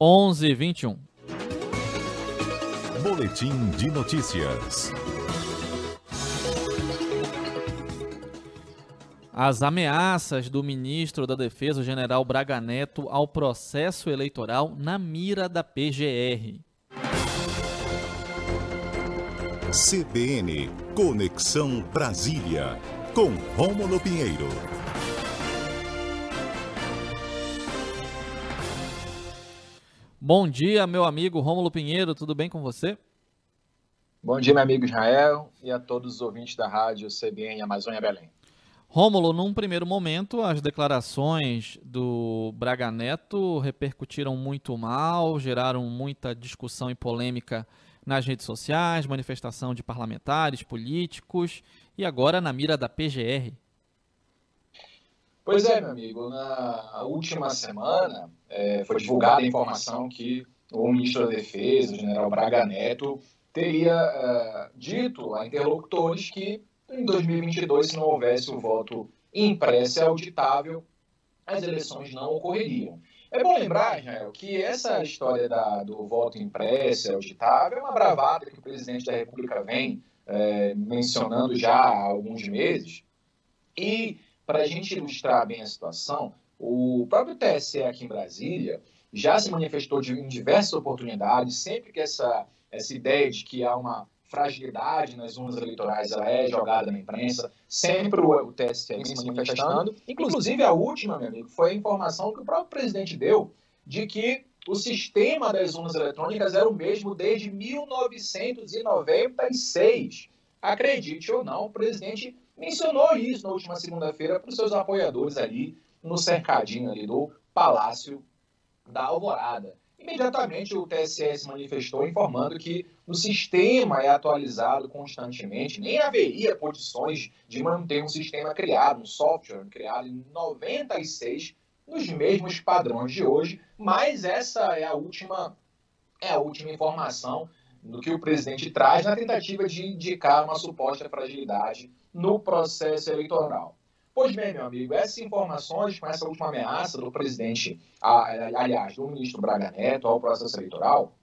11:21. Boletim de notícias. As ameaças do ministro da Defesa, general Braga Neto, ao processo eleitoral na mira da PGR. CBN Conexão Brasília, com Rômulo Pinheiro. Bom dia, meu amigo Rômulo Pinheiro, tudo bem com você? Bom dia, meu amigo Israel, e a todos os ouvintes da rádio CBN Amazônia Belém. Rômulo, num primeiro momento, as declarações do Braga Neto repercutiram muito mal, geraram muita discussão e polêmica nas redes sociais, manifestação de parlamentares, políticos e agora na mira da PGR. Pois é, meu amigo. Na última semana é, foi divulgada a informação que o ministro da Defesa, o general Braga Neto, teria é, dito a interlocutores que em 2022, se não houvesse o voto impresso e auditável, as eleições não ocorreriam. É bom lembrar, Israel, que essa história da, do voto impresso e auditável é uma bravata que o presidente da República vem é, mencionando já há alguns meses. E, para a gente ilustrar bem a situação, o próprio TSE aqui em Brasília já se manifestou em diversas oportunidades, sempre que essa, essa ideia de que há uma fragilidade nas urnas eleitorais ela é jogada na imprensa, sempre o, o TSE se manifestando. Inclusive, a última, meu amigo, foi a informação que o próprio presidente deu de que o sistema das urnas eletrônicas era o mesmo desde 1996. Acredite ou não, o presidente mencionou isso na última segunda-feira para os seus apoiadores ali no cercadinho ali do Palácio da Alvorada. Imediatamente o TSE se manifestou informando que o sistema é atualizado constantemente, nem haveria condições de manter um sistema criado, um software criado em 96 nos mesmos padrões de hoje, mas essa é a última é a última informação do que o presidente traz na tentativa de indicar uma suposta fragilidade no processo eleitoral. Pois bem, meu amigo, essas informações com essa última ameaça do presidente, aliás, do ministro Braga Neto ao processo eleitoral,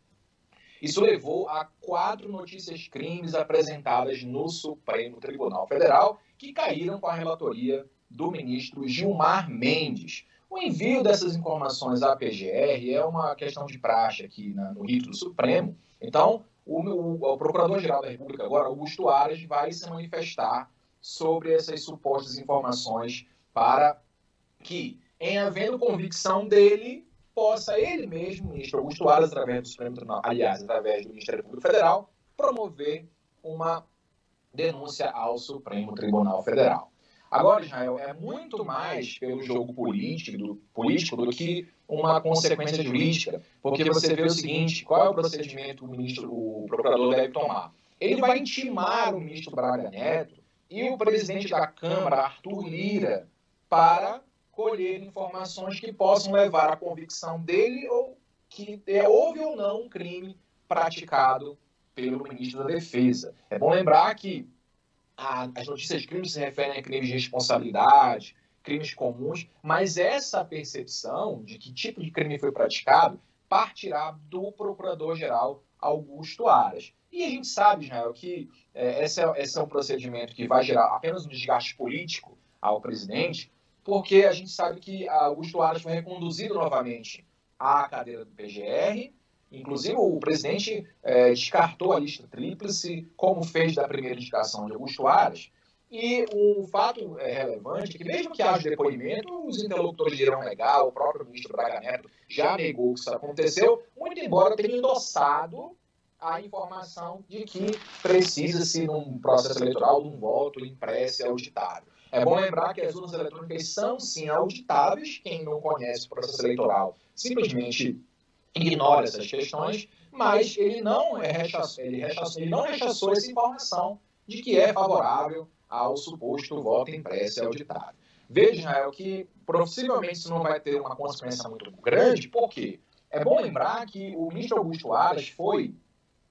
isso levou a quatro notícias crimes apresentadas no Supremo Tribunal Federal que caíram com a relatoria do ministro Gilmar Mendes. O envio dessas informações à PGR é uma questão de praxe aqui no rito do Supremo. Então, o, o, o Procurador-Geral da República, agora, Augusto Aras, vai se manifestar sobre essas supostas informações para que, em havendo convicção dele, possa ele mesmo, ministro Augusto Aras, através do Supremo Tribunal, aliás, através do Ministério Público Federal, promover uma denúncia ao Supremo Tribunal Federal. Agora, Israel, é muito mais pelo jogo político do, político do que uma consequência jurídica, porque você vê o seguinte, qual é o procedimento que o ministro, o procurador deve tomar? Ele vai intimar o ministro Braga Neto e o presidente da Câmara, Arthur Lira, para colher informações que possam levar à convicção dele ou que é, houve ou não um crime praticado pelo ministro da Defesa. É bom lembrar que a, as notícias de crime se referem a crimes de responsabilidade, crimes comuns, mas essa percepção de que tipo de crime foi praticado partirá do Procurador-Geral Augusto Aras. E a gente sabe, Israel, que é, esse, é, esse é um procedimento que vai gerar apenas um desgaste político ao presidente, porque a gente sabe que Augusto Aras foi reconduzido novamente à cadeira do PGR, inclusive o presidente é, descartou a lista tríplice, como fez da primeira indicação de Augusto Aras, e um fato é, relevante é que, mesmo que haja depoimento, os interlocutores dirão legal, o próprio ministro Braga Neto já negou que isso aconteceu, muito embora tenha endossado a informação de que precisa-se, num processo eleitoral, de um voto impresso e auditável. É bom lembrar que as urnas eletrônicas são, sim, auditáveis. Quem não conhece o processo eleitoral simplesmente ignora essas questões, mas ele não, é ele, rechaçou, ele não rechaçou essa informação de que é favorável ao suposto voto impresso e auditável. Veja, Israel, que possivelmente isso não vai ter uma consequência muito grande, porque é bom lembrar que o ministro Augusto Aras foi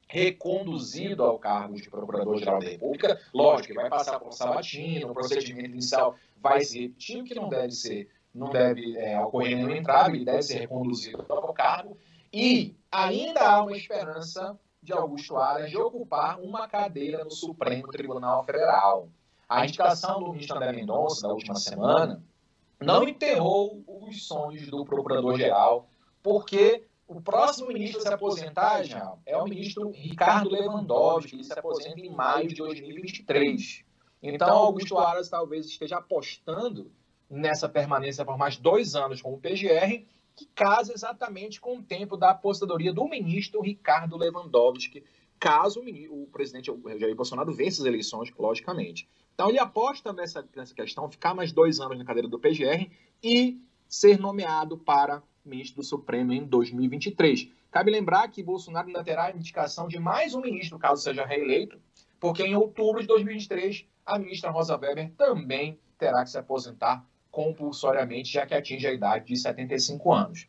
reconduzido ao cargo de Procurador-Geral da República. Lógico que vai passar por sabatino, o procedimento inicial vai ser repetido, que não deve ser, não deve é, ocorrer nenhum entrave, ele deve ser reconduzido ao cargo. E ainda há uma esperança de Augusto Aras de ocupar uma cadeira no Supremo Tribunal Federal. A indicação do ministro André Mendonça, da última semana, não enterrou os sonhos do procurador-geral, porque o próximo ministro a se aposentar já é o ministro Ricardo Lewandowski, que se aposenta em maio de 2023. Então, Augusto Aras talvez esteja apostando nessa permanência por mais dois anos com o PGR, que casa exatamente com o tempo da apostadoria do ministro Ricardo Lewandowski, caso o, presidente Jair Bolsonaro vença as eleições, logicamente. Então ele aposta nessa, nessa questão, ficar mais dois anos na cadeira do PGR e ser nomeado para ministro do Supremo em 2023. Cabe lembrar que Bolsonaro ainda terá a indicação de mais um ministro, caso seja reeleito, porque em outubro de 2023 a ministra Rosa Weber também terá que se aposentar compulsoriamente, já que atinge a idade de 75 anos.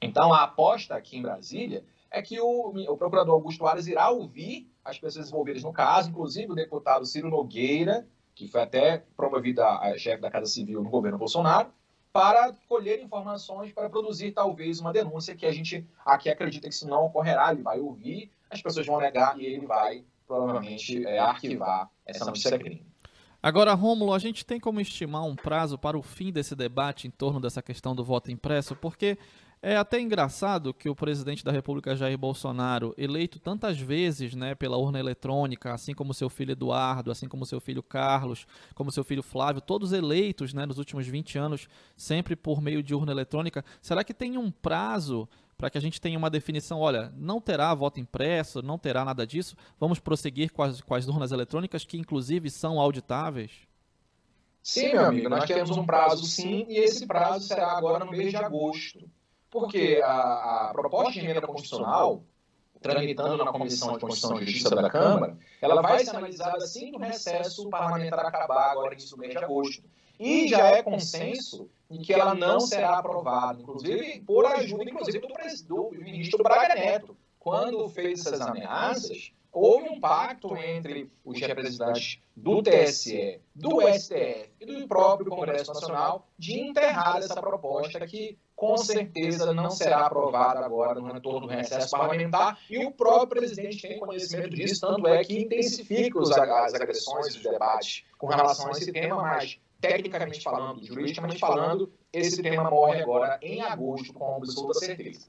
Então, a aposta aqui em Brasília é que o, o procurador Augusto Aras irá ouvir as pessoas envolvidas no caso, inclusive o deputado Ciro Nogueira, que foi até promovido a, a chefe da Casa Civil no governo Bolsonaro, para colher informações para produzir talvez uma denúncia que a gente aqui acredita que isso não ocorrerá, ele vai ouvir, as pessoas vão negar e ele vai provavelmente é, arquivar essa notícia crime. Agora, Rômulo, a gente tem como estimar um prazo para o fim desse debate em torno dessa questão do voto impresso? Porque é até engraçado que o presidente da República, Jair Bolsonaro, eleito tantas vezes né, pela urna eletrônica, assim como seu filho Eduardo, assim como seu filho Carlos, como seu filho Flávio, todos eleitos né, nos últimos 20 anos, sempre por meio de urna eletrônica, será que tem um prazo para que a gente tenha uma definição, olha, não terá voto impresso, não terá nada disso, vamos prosseguir com as, com as urnas eletrônicas, que inclusive são auditáveis? Sim, meu amigo, nós temos um prazo sim, e esse prazo será agora no mês de agosto. Porque a, a proposta de emenda constitucional, tramitando na Comissão de Constituição e Justiça da Câmara, ela vai ser analisada assim que o recesso parlamentar acabar agora no mês de agosto. E já é consenso em que ela não será aprovada, inclusive por ajuda, inclusive, do, do ministro Braga Neto. Quando fez essas ameaças, houve um pacto entre os representantes do TSE, do STF e do próprio Congresso Nacional de enterrar essa proposta que com certeza não será aprovada agora no retorno do recesso parlamentar e o próprio presidente tem conhecimento disso, tanto é que intensifica as agressões, os debates com relação a esse tema, mas tecnicamente falando, juridicamente falando, esse tema morre agora em agosto com absoluta certeza.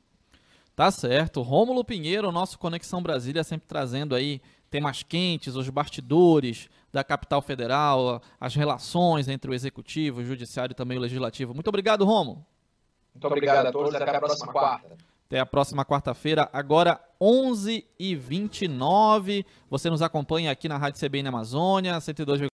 Tá certo. Rômulo Pinheiro, nosso Conexão Brasília, sempre trazendo aí temas quentes, os bastidores da capital federal, as relações entre o executivo, o judiciário e também o legislativo. Muito obrigado, Rômulo. Muito obrigado a todos. Até a próxima quarta. Até a próxima quarta-feira, agora 11h29. Você nos acompanha aqui na Rádio CBN Amazônia, 102,5.